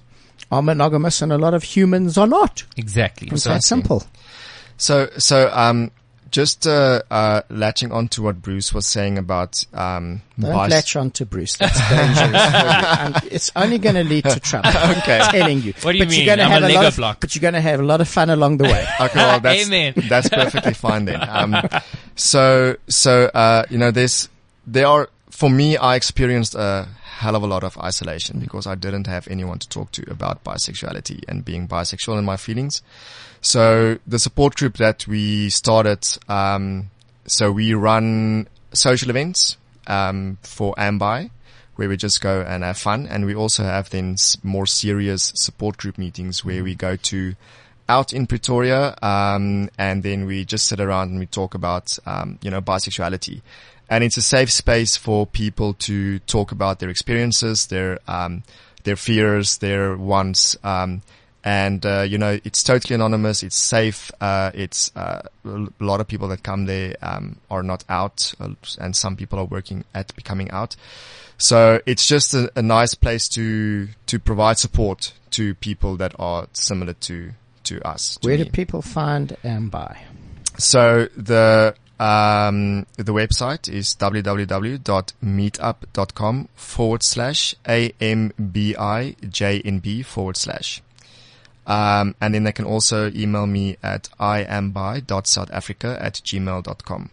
are monogamous and a lot of humans are not. Exactly. It's that Exactly. simple. So, so, um, just, uh, uh, latching on to what Bruce was saying about, um, Don't bis- latch on to Bruce. That's dangerous. [laughs] for you. And it's only going to lead to trouble. [laughs] Okay. I'm telling you. What do you but mean? You're gonna I'm have a lot Lego of, block. But you're going to have a lot of fun along the way. [laughs] Okay, well, that's, Amen. that's perfectly fine then. Um, so, so, uh, you know, there's, there are, for me, I experienced a hell of a lot of isolation because I didn't have anyone to talk to about bisexuality and being bisexual and my feelings. So the support group that we started, um, so we run social events, um, for Ambi where we just go and have fun. And we also have then more serious support group meetings where we go to out in Pretoria, um, and then we just sit around and we talk about, um, you know, bisexuality. And it's a safe space for people to talk about their experiences, their, um, their fears, their wants, um, and, uh, you know, it's totally anonymous. It's safe. Uh, it's, uh, a lot of people that come there, um, are not out uh, and some people are working at becoming out. So it's just a, a nice place to, to provide support to people that are similar to, to us. to Where me. do people find Ambi? So the um, the website is www.meetup.com forward slash ambijnb forward slash. Um, and then they can also email me at iamby.southafrica at gmail.com.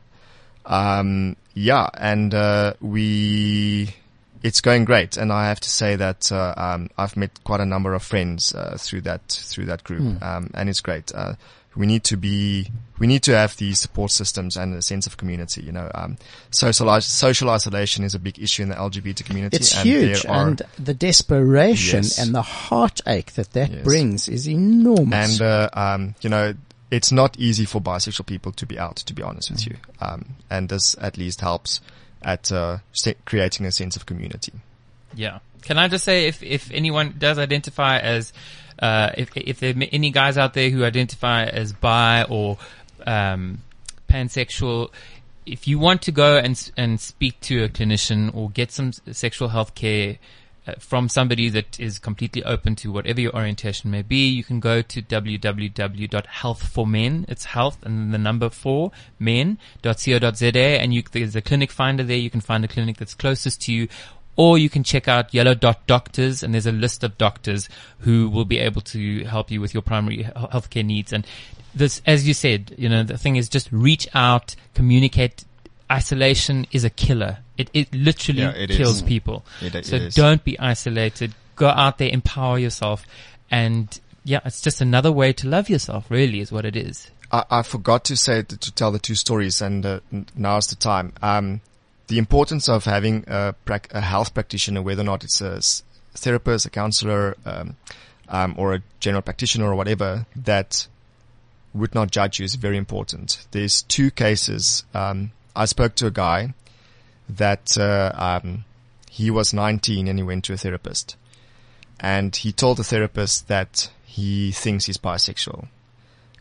Um, yeah, and uh, we it's going great, and I have to say that uh, um, I've met quite a number of friends uh, through that through that group, um, and it's great. Uh, we need to be we need to have these support systems and a sense of community. You know, um, social social isolation is a big issue in the LGBT community. It's and huge, there are- and the desperation Yes. and the heartache that that Yes. brings is enormous. and uh, um, you know it's not easy for bisexual people to be out to be honest with you um, and this at least helps at uh, se- creating a sense of community Yeah. Can I just say if, if anyone does identify as, uh, if, if there are any guys out there who identify as bi or, um, pansexual, if you want to go and, and speak to a clinician or get some sexual health care, uh, from somebody that is completely open to whatever your orientation may be, you can go to www.healthformen. It's health and the number four men.co.za and you, there's a clinic finder there. You can find a clinic that's closest to you or you can check out Yellow Dot Doctors and there's a list of doctors who will be able to help you with your primary he- healthcare needs. And this, as you said, you know, the thing is just reach out, communicate. Isolation is a killer. It, it literally Yeah, it kills is. people. It- so don't be isolated. Go out there, empower yourself. And yeah, it's just another way to love yourself, really, is what it is. I, I forgot to say to, to tell the two stories and uh, now's the time um, the importance of having a, a health practitioner whether or not it's a therapist a counselor um, um, or a general practitioner or whatever that would not judge you is very important. There's two cases. Um, I spoke to a guy that uh, um, he was 19 and he went to a therapist, and he told the therapist that he thinks he's bisexual.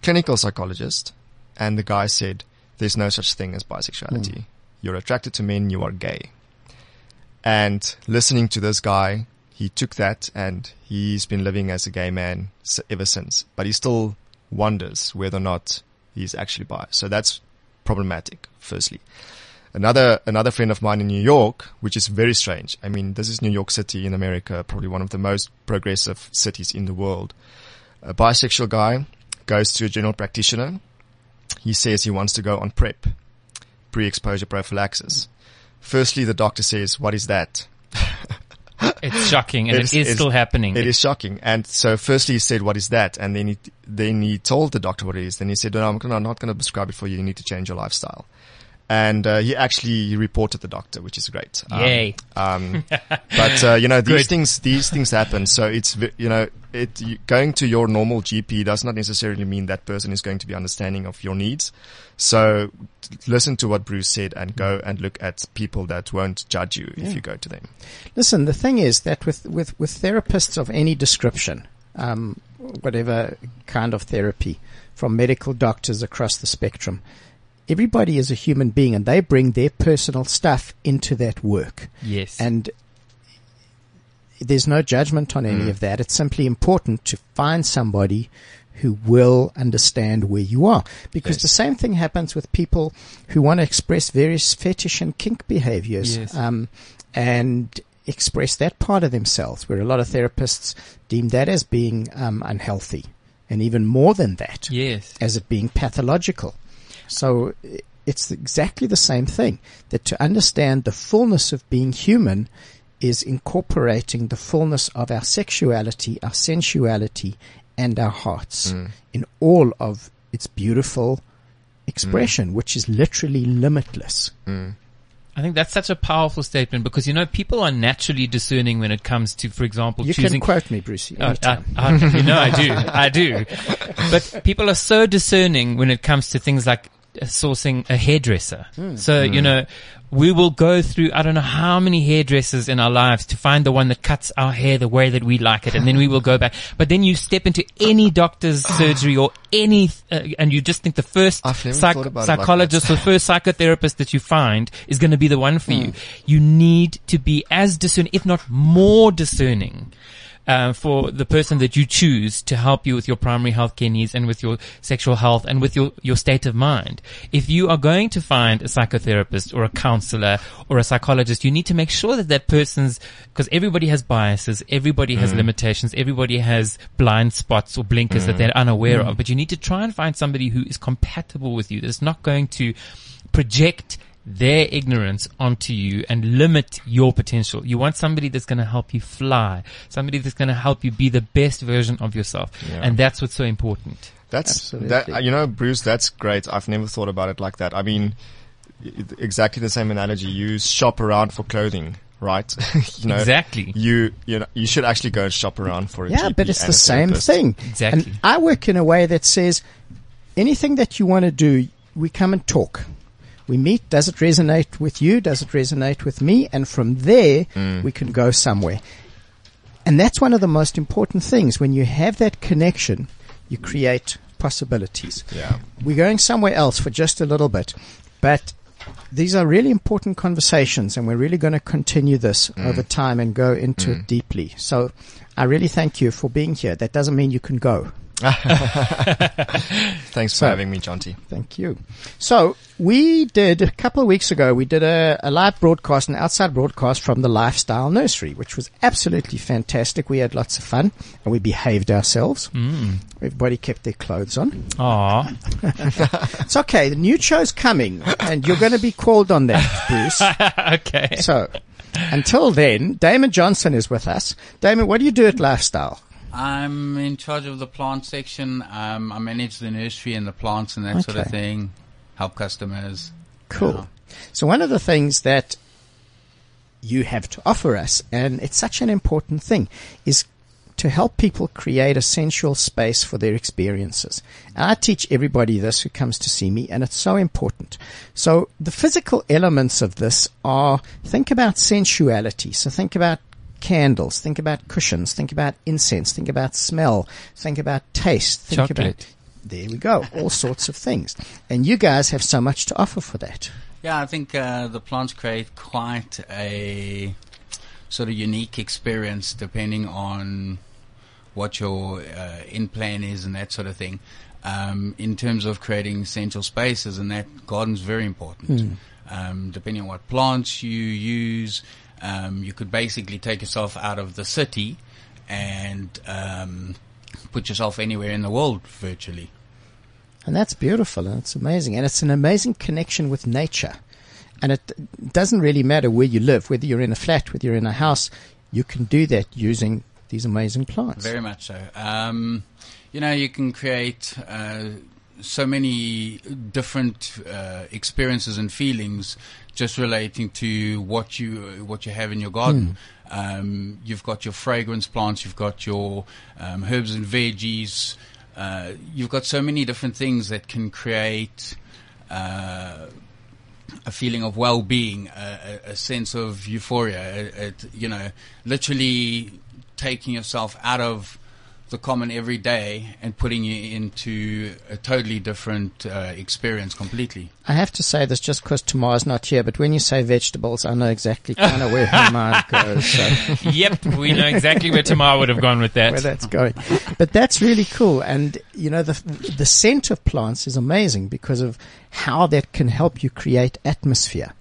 Clinical psychologist, and the guy said, "There's no such thing as bisexuality. You're attracted to men. You are gay." And listening to this guy, he took that and he's been living as a gay man ever since. But he still wonders whether or not he's actually bi. So that's problematic, firstly. Another, another friend of mine in New York, which is very strange. I mean, this is New York City in America, probably one of the most progressive cities in the world. A bisexual guy goes to a general practitioner. He says he wants to go on PrEP, pre-exposure prophylaxis. Firstly, the doctor says, what is that? [laughs] It's shocking and it is still happening. It is shocking. And so firstly he said, what is that? And then he, then he told the doctor what it is. Then he said, no, I'm gonna- I'm not going to prescribe it for you. You need to change your lifestyle. And, uh, he actually reported the doctor, which is great. Um, Yay. Um, [laughs] but, uh, you know, these Good. things, these things happen. So it's, you know, it, you, going to your normal GP does not necessarily mean that person is going to be understanding of your needs. So listen to what Bruce said and go and look at people that won't judge you if you go to them. Listen, the thing is that with, with, with therapists of any description, um, whatever kind of therapy, from medical doctors across the spectrum, everybody is a human being and they bring their personal stuff into that work. yes. And there's no judgment on any of that. It's simply important to find somebody who will understand where you are. Because Yes. the same thing happens with people who want to express various fetish and kink behaviors. Yes. Um, and express that part of themselves, where a lot of therapists deem that as being um, unhealthy, and even more than that, yes. as it being pathological. So it's exactly the same thing. That to understand the fullness of being human is incorporating the fullness of our sexuality, our sensuality, and our hearts mm. in all of its beautiful expression, mm. which is literally limitless. Mm. I think that's such a powerful statement because, you know, people are naturally discerning when it comes to, for example, You choosing. can quote me, Brucey. Oh, anytime. I, I, you know, I do. I do. But people are so discerning when it comes to things like uh, sourcing a hairdresser. Hmm. So, you hmm. know, we will go through, I don't know how many hairdressers in our lives to find the one that cuts our hair the way that we like it. And then we will go back. But then you step into any doctor's [sighs] surgery or any, uh, and you just think the first psych- thought about it like that. psychologist or first psychotherapist that you find is going to be the one for you. Hmm. You need to be as discerning, if not more discerning. Uh, for the person that you choose to help you with your primary healthcare needs and with your sexual health and with your, your state of mind. If you are going to find a psychotherapist or a counselor or a psychologist, you need to make sure that that person's, because everybody has biases, everybody has mm. limitations, everybody has blind spots or blinkers that mm. they're unaware mm. of, but you need to try and find somebody who is compatible with you, that's not going to project their ignorance onto you and limit your potential. You want somebody that's going to help you fly, somebody that's going to help you be the best version of yourself. Yeah. And that's what's so important. That's Absolutely. that. You know, Bruce, that's great. I've never thought about it like that. I mean, exactly the same analogy. You shop around for clothing, right? [laughs] you know, Exactly. You you know you should actually go and shop around for it. Yeah, GP but it's the same therapist. thing. Exactly. And I work in a way that says anything that you want to do, we come and talk. We meet. Does it resonate with you? Does it resonate with me? And from there, mm. we can go somewhere. And that's one of the most important things. When you have that connection, you create possibilities. Yeah. We're going somewhere else for just a little bit, but these are really important conversations and we're really going to continue this mm. over time and go into it deeply. So I really thank you for being here. That doesn't mean you can go. [laughs] Thanks for So- having me, Jonty. Thank you. So we did a couple of weeks ago. We did a, a live broadcast, an outside broadcast from the Lifestyle Nursery, which was absolutely fantastic. We had lots of fun and we behaved ourselves. Mm. Everybody kept their clothes on. Aw. [laughs] It's okay. The new show's coming, and you're going to be called on that, Bruce. [laughs] okay. So until then, Damon Johnson is with us. Damon, what do you do at Lifestyle? I'm in charge of the plant section. Um, I manage the nursery and the plants and that sort of thing. Help customers. Cool. Yeah. So one of the things that you have to offer us, and it's such an important thing, is to help people create a sensual space for their experiences. And I teach everybody this who comes to see me, and it's so important. So the physical elements of this are think about sensuality. So think about candles, think about cushions, think about incense, think about smell, think about taste, think about Chocolate. there we go, all sorts of things. And you guys have so much to offer for that. Yeah, I think uh, the plants create quite a sort of unique experience depending on what your uh, in plan is and that sort of thing. Um, in terms of creating essential spaces, and that garden's very important. Um, depending on what plants you use, um, you could basically take yourself out of the city and um, put yourself anywhere in the world virtually. And that's beautiful and it's amazing. And it's an amazing connection with nature. And it doesn't really matter where you live, whether you're in a flat, whether you're in a house, you can do that using these amazing plants. Very much so. Um, you know, you can create uh, so many different uh, experiences and feelings just relating to what you what you have in your garden. Um, you've got your fragrance plants, you've got your um, herbs and veggies. Uh, you've got so many different things that can create. Uh, a feeling of well-being, a, a, sense of euphoria, you know, literally taking yourself out of the common everyday and putting you into a totally different uh, experience completely. I have to say this just because Tamar's not here, but when you say vegetables, I know exactly kind of where her mind [laughs] goes. So. yep, we know exactly where Tamar would have gone with that. where that's going. But that's really cool. And, you know, the, the scent of plants is amazing because of how that can help you create atmosphere.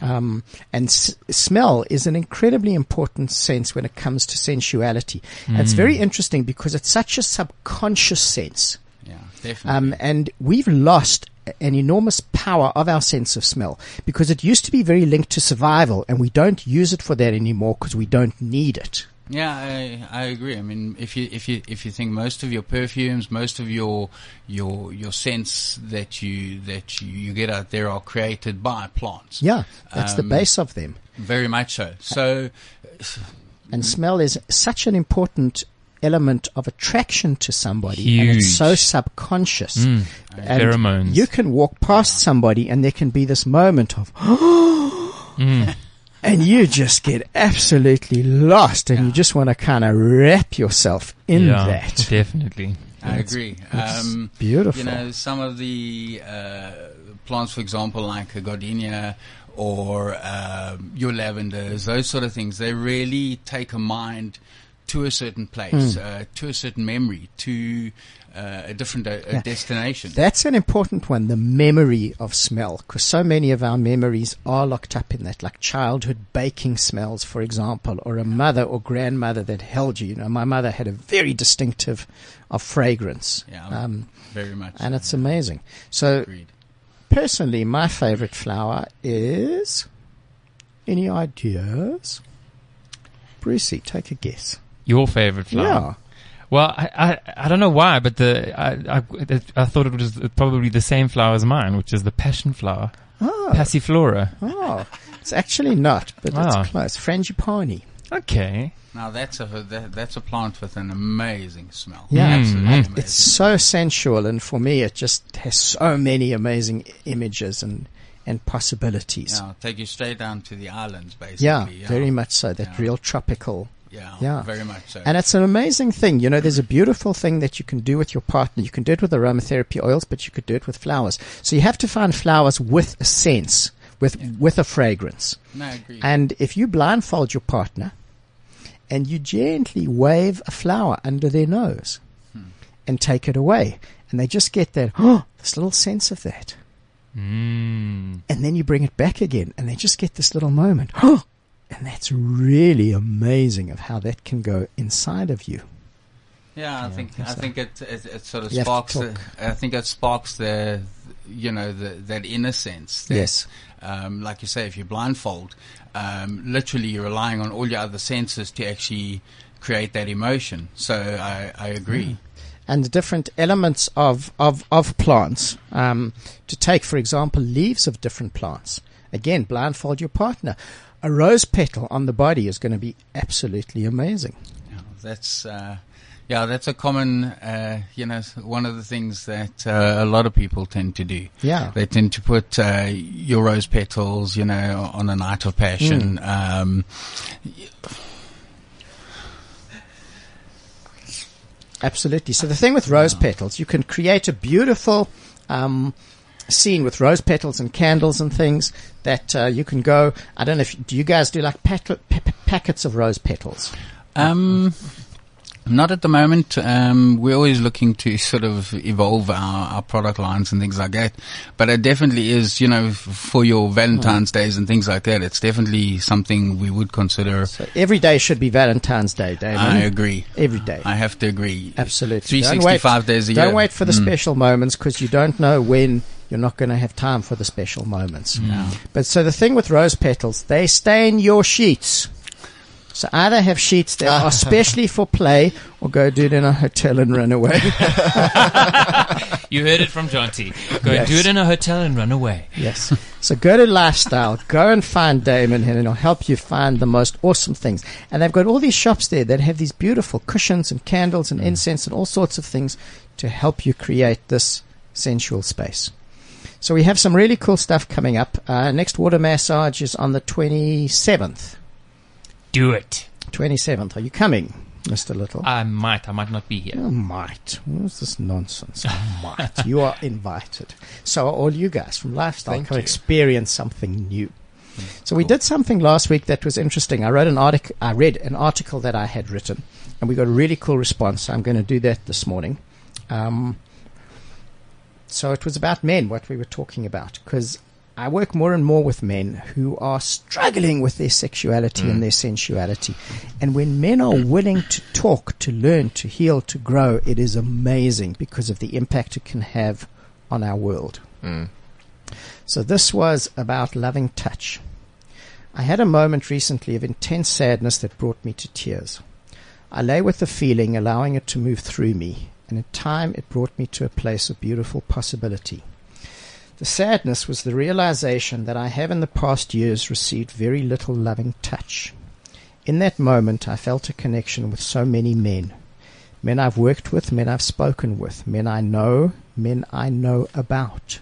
Um, and s- smell is an incredibly important sense when it comes to sensuality. And it's very interesting because it's such a subconscious sense. Yeah, definitely. Um, and we've lost an enormous power of our sense of smell because it used to be very linked to survival and we don't use it for that anymore because we don't need it. Yeah, I, I agree. I mean, if you if you if you think most of your perfumes, most of your your your scents that you that you, you get out there are created by plants. Yeah, that's the Um, base of them. Very much so. So And smell is such an important element of attraction to somebody. And it's so subconscious. Mm, And pheromones. You can walk past somebody and there can be this moment of, [gasps] Mm. And you just get absolutely lost and you just want to kind of wrap yourself in yeah, that. Definitely. I agree. Um, Beautiful. you know, some of the uh, plants, for example, like a gardenia or um, your lavenders, those sort of things, they really take a mind to a certain place, Hmm. uh, to a certain memory, to uh, a different uh, Yeah. destination. That's an important one, the memory of smell, because so many of our memories are locked up in that, like childhood baking smells, for example, or a mother or grandmother that held you. You know, my mother had a very distinctive of fragrance. Yeah, Um, very much. and so. it's amazing. So Agreed. personally, my favorite flower is. Any ideas? Brucey, take a guess. Your favorite flower? Yeah. Well, I, I, I don't know why, but the I, I, I thought it was probably the same flower as mine, which is the passion flower, Oh, passiflora. oh, it's actually not, but Ah. it's close. Frangipani. Okay. Now that's a that, that's a plant with an amazing smell. Yeah. Absolutely Mm. amazing. It's so sensual, and for me, it just has so many amazing images and and possibilities. yeah, take you straight down to the islands, basically. Yeah, yeah. very much so. That Yeah. real tropical. Yeah, yeah. very much so. And it's an amazing thing. You know, there's a beautiful thing that you can do with your partner. You can do it with aromatherapy oils, but you could do it with flowers. So you have to find flowers with a sense, with, with a fragrance. no, I agree. And if you blindfold your partner and you gently wave a flower under their nose and take it away, and they just get that, oh, this little sense of that. Mm. And then you bring it back again and they just get this little moment. Oh, and that's really amazing of how that can go inside of you. Yeah, I think I so. think it, it it sort of You sparks. The. I think it sparks the, you know, the, that innocence. That, Yes. Um, like you say, if you blindfold, um, literally you're relying on all your other senses to actually create that emotion. So I, I agree. and the different elements of, of, of plants. Um, to take, for example, leaves of different plants. Again, blindfold your partner. A rose petal on the body is going to be absolutely amazing. Yeah, that's uh, yeah, that's a common, uh, you know, one of the things that uh, a lot of people tend to do. Yeah. They tend to put uh, your rose petals, you know, on a night of passion. Um, Absolutely. So the thing with rose petals, you can create a beautiful um, scene with rose petals and candles and things that uh, you can go. I don't know if do you guys do like pat- pa- pa- packets of rose petals? Um, not at the moment. Um, we're always looking to sort of evolve our, our product lines and things like that. But it definitely is, you know, f- for your Valentine's days and things like that. It's definitely something we would consider. So every day should be Valentine's Day, Damon. I agree. Every day. I have to agree. Absolutely. Three Don't wait- days a year. Don't wait for the Mm. special moments because you don't know when you're not going to have time for the special moments. Mm. No. But so the thing with rose petals, they stain your sheets. So either have sheets that are [laughs] specially for play or go do it in a hotel and run away. [laughs] You heard it from Jonty. Go Yes. and do it in a hotel and run away. yes. So go to Lifestyle, go and find Damon and it'll help you find the most awesome things. And they've got all these shops there that have these beautiful cushions and candles and mm. incense and all sorts of things to help you create this sensual space. So we have some really cool stuff coming up. Uh, next water massage is on the 27th. Do it. 27th. Are you coming, Mr. Little? I might. I might not be here. You might. What's this nonsense? [laughs] might. You are invited. So are all you guys from Lifestyle Thank you. experience something new. So we did something last week that was interesting. I wrote an article. I read an article that I had written, and we got a really cool response. I'm going to do that this morning. Um, so it was about men, what we were talking about, because I work more and more with men who are struggling with their sexuality and their sensuality. And when men are willing to talk, to learn, to heal, to grow, it is amazing because of the impact it can have on our world. Mm. So this was about loving touch. I had a moment recently of intense sadness that brought me to tears. I lay with the feeling, allowing it to move through me, and in time it brought me to a place of beautiful possibility. The sadness was the realization that I have in the past years received very little loving touch. In that moment, I felt a connection with so many men. Men I've worked with, men I've spoken with, men I know, men I know about.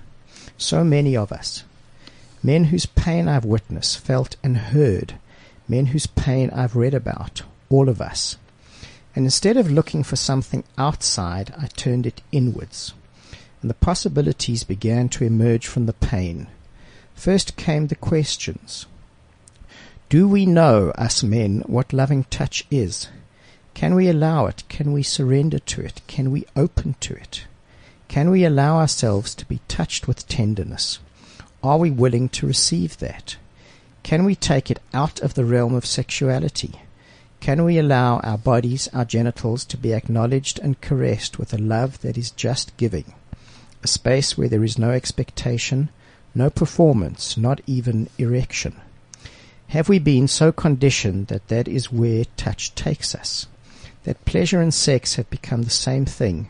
So many of us. Men whose pain I've witnessed, felt, and heard. Men whose pain I've read about. All of us. And instead of looking for something outside, I turned it inwards. And the possibilities began to emerge from the pain. First came the questions. Do we know, us men, what loving touch is? Can we allow it? Can we surrender to it? Can we open to it? Can we allow ourselves to be touched with tenderness? Are we willing to receive that? Can we take it out of the realm of sexuality? Can we allow our bodies, our genitals, to be acknowledged and caressed with a love that is just giving? a space where there is no expectation, no performance, not even erection. Have we been so conditioned that that is where touch takes us? That pleasure and sex have become the same thing,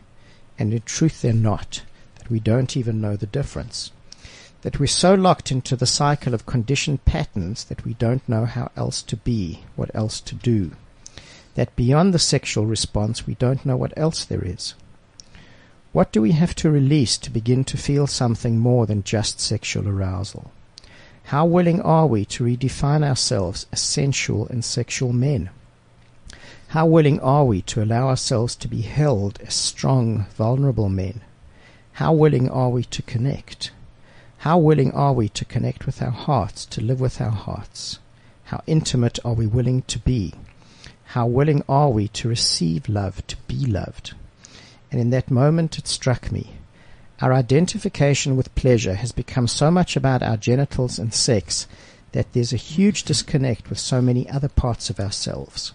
and in truth they're not, that we don't even know the difference? That we're so locked into the cycle of conditioned patterns that we don't know how else to be, what else to do? That beyond the sexual response we don't know what else there is? What do we have to release to begin to feel something more than just sexual arousal? How willing are we to redefine ourselves as sensual and sexual men? How willing are we to allow ourselves to be held as strong, vulnerable men? How willing are we to connect? How willing are we to connect with our hearts, to live with our hearts? How intimate are we willing to be? How willing are we to receive love, to be loved? And in that moment it struck me. Our identification with pleasure has become so much about our genitals and sex that there's a huge disconnect with so many other parts of ourselves.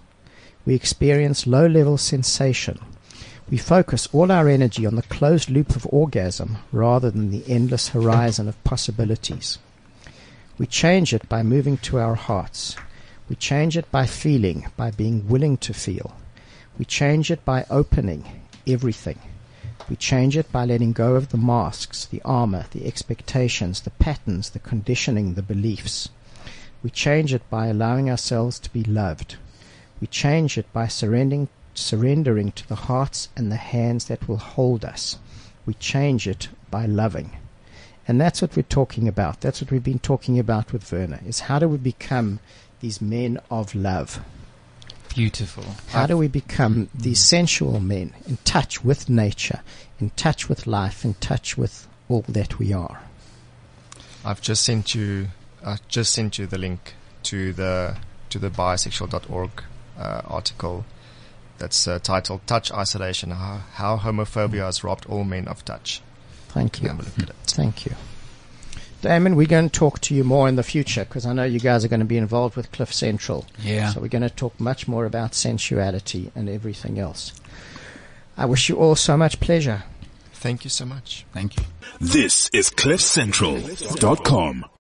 We experience low level sensation. We focus all our energy on the closed loop of orgasm rather than the endless horizon of possibilities. We change it by moving to our hearts. We change it by feeling, by being willing to feel. We change it by opening everything. We change it by letting go of the masks, the armor, the expectations, the patterns, the conditioning, the beliefs. We change it by allowing ourselves to be loved. We change it by surrendering, surrendering to the hearts and the hands that will hold us. We change it by loving. And that's what we're talking about. That's what we've been talking about with Werner, is how do we become these men of love? Beautiful. How do we become these sensual men in touch with nature, in touch with life, in touch with all that we are? I've just sent you. I just sent you the link to the to the bisexual.org uh, article that's uh, titled "Touch Isolation: How, How Homophobia Has Robbed All Men of Touch." Thank You you. have a look at it. Thank you. Damon, we're going to talk to you more in the future because I know you guys are going to be involved with Cliff Central. Yeah. So we're going to talk much more about sensuality and everything else. I wish you all so much pleasure. Thank you so much. Thank you. This is CliffCentral.com.